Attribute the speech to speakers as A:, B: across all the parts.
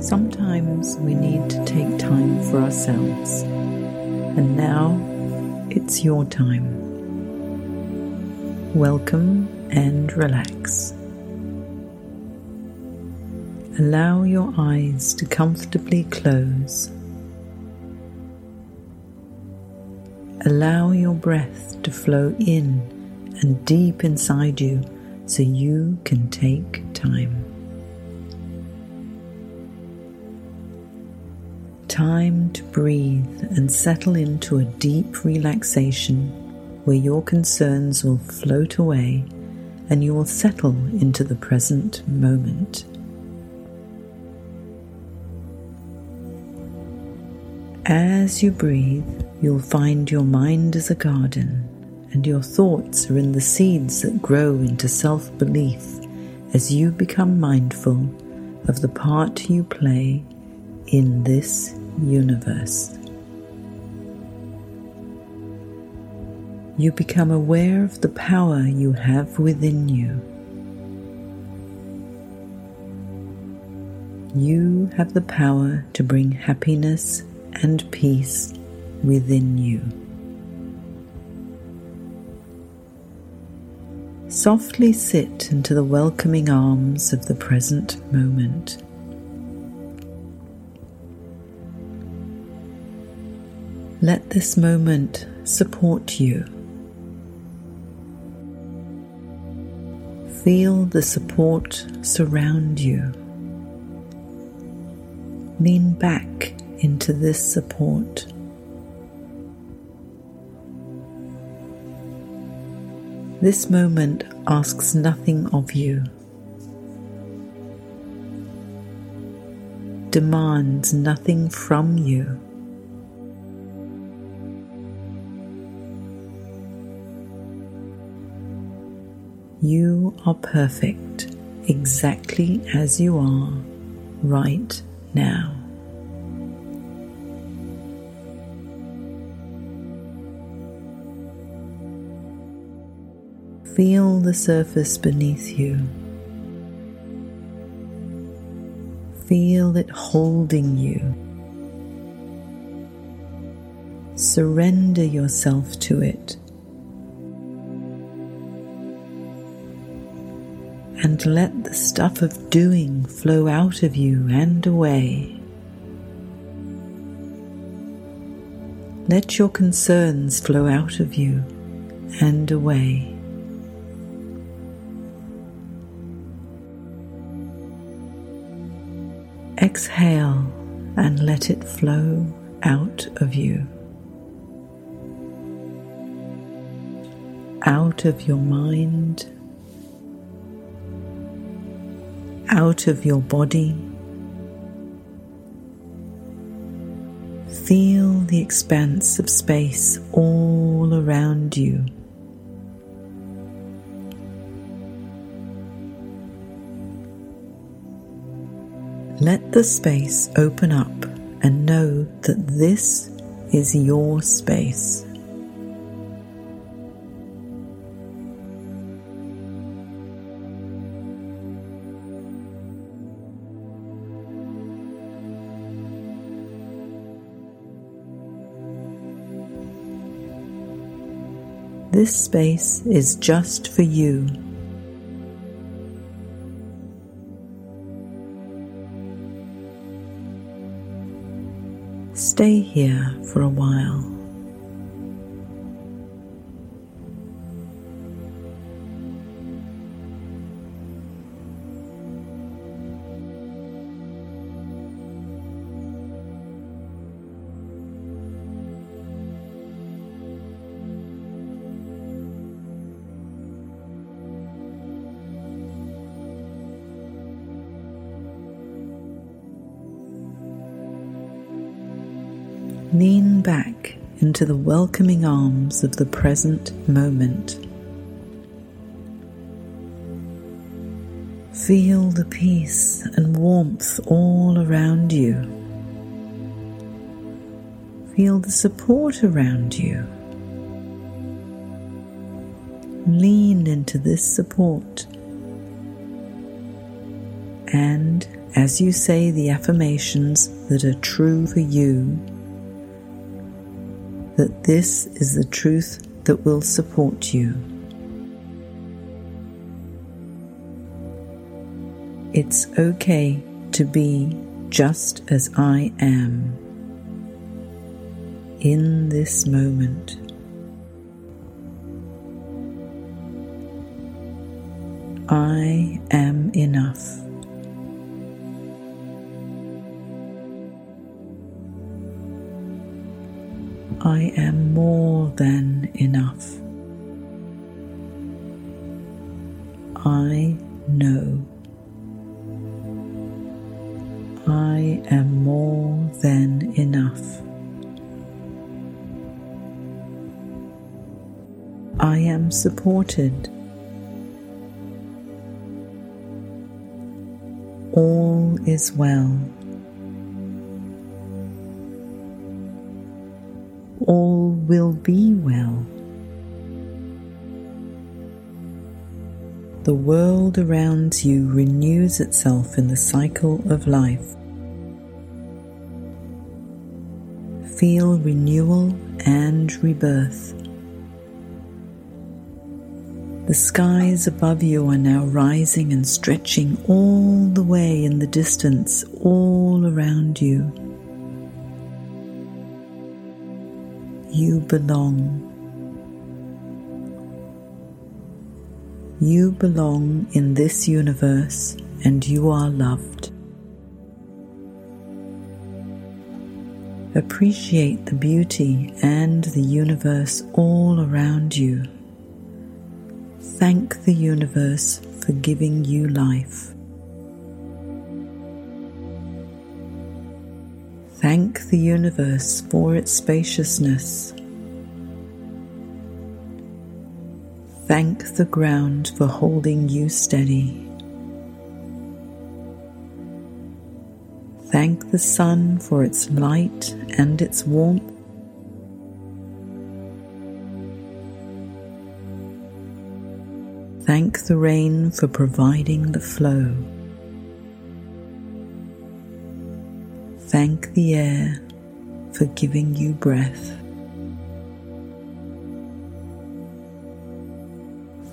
A: Sometimes we need to take time for ourselves. And now it's your time. Welcome and relax. Allow your eyes to comfortably close. Allow your breath to flow in and deep inside you so you can take time. Time to breathe and settle into a deep relaxation where your concerns will float away and you will settle into the present moment. As you breathe, you'll find your mind as a garden, and your thoughts are in the seeds that grow into self belief as you become mindful of the part you play in this universe. You become aware of the power you have within you. You have the power to bring happiness and peace within you. Softly sit into the welcoming arms of the present moment. Let this moment support you. Feel the support surround you. Lean back into this support. This moment asks nothing of you, demands nothing from you. You are perfect exactly as you are right now. Feel the surface beneath you. Feel it holding you. Surrender yourself to it and let the stuff of doing flow out of you and away. Let your concerns flow out of you and away. Exhale and let it flow out of you. Out of your mind out of your body. Feel the expanse of space all around you. Let the space open up and know that this is your space. This space is just for you. Stay here for a while. Lean back into the welcoming arms of the present moment. Feel the peace and warmth all around you. Feel the support around you. Lean into this support. And as you say the affirmations that are true for you, that this is the truth that will support you. It's okay to be just as I am in this moment. I am enough. I am more than enough. I know. I am more than enough. I am supported. All is well. All will be well. The world around you renews itself in the cycle of life. Feel renewal and rebirth. The skies above you are now rising and stretching all the way in the distance, all around you. You belong. You belong in this universe and you are loved. Appreciate the beauty and the universe all around you. Thank the universe for giving you life. Thank the universe for its spaciousness. Thank the ground for holding you steady. Thank the sun for its light and its warmth. Thank the rain for providing the flow. Thank the air for giving you breath.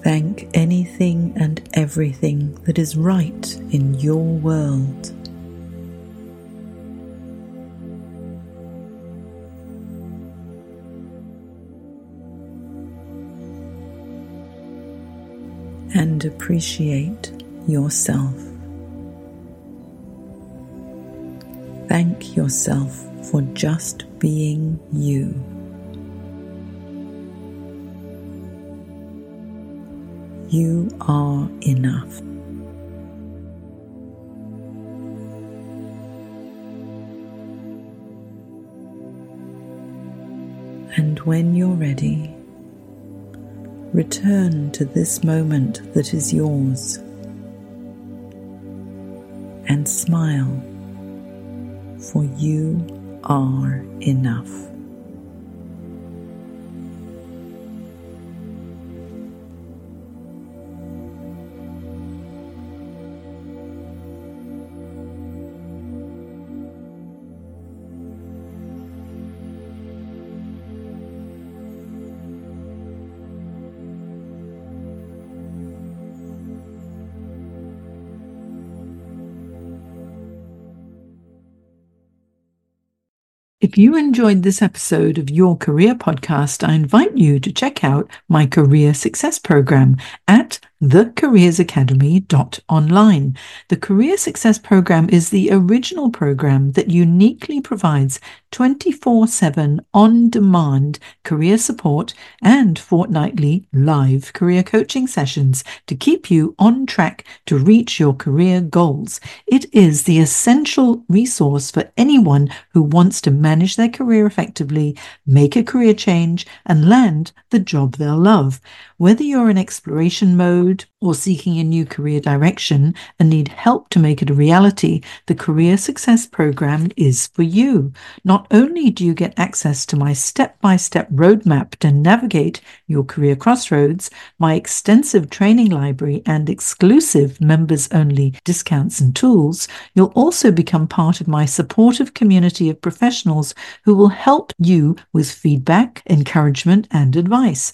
A: Thank anything and everything that is right in your world. And appreciate yourself. Yourself for just being you. You are enough. And when you're ready, return to this moment that is yours and smile for you are enough. If you enjoyed this episode of Your Career Podcast, I invite you to check out my Career Success Program at thecareersacademy.online. The Career Success Program is the original program that uniquely provides 24 7 on demand career support and fortnightly live career coaching sessions to keep you on track to reach your career goals. It is the essential resource for anyone who wants to manage their career effectively, make a career change, and land the job they'll love. Whether you're in exploration mode or seeking a new career direction and need help to make it a reality, the Career Success Program is for you. Not only do you get access to my step by step roadmap to navigate your career crossroads, my extensive training library, and exclusive members only discounts and tools, you'll also become part of my supportive community of professionals who will help you with feedback, encouragement, and advice.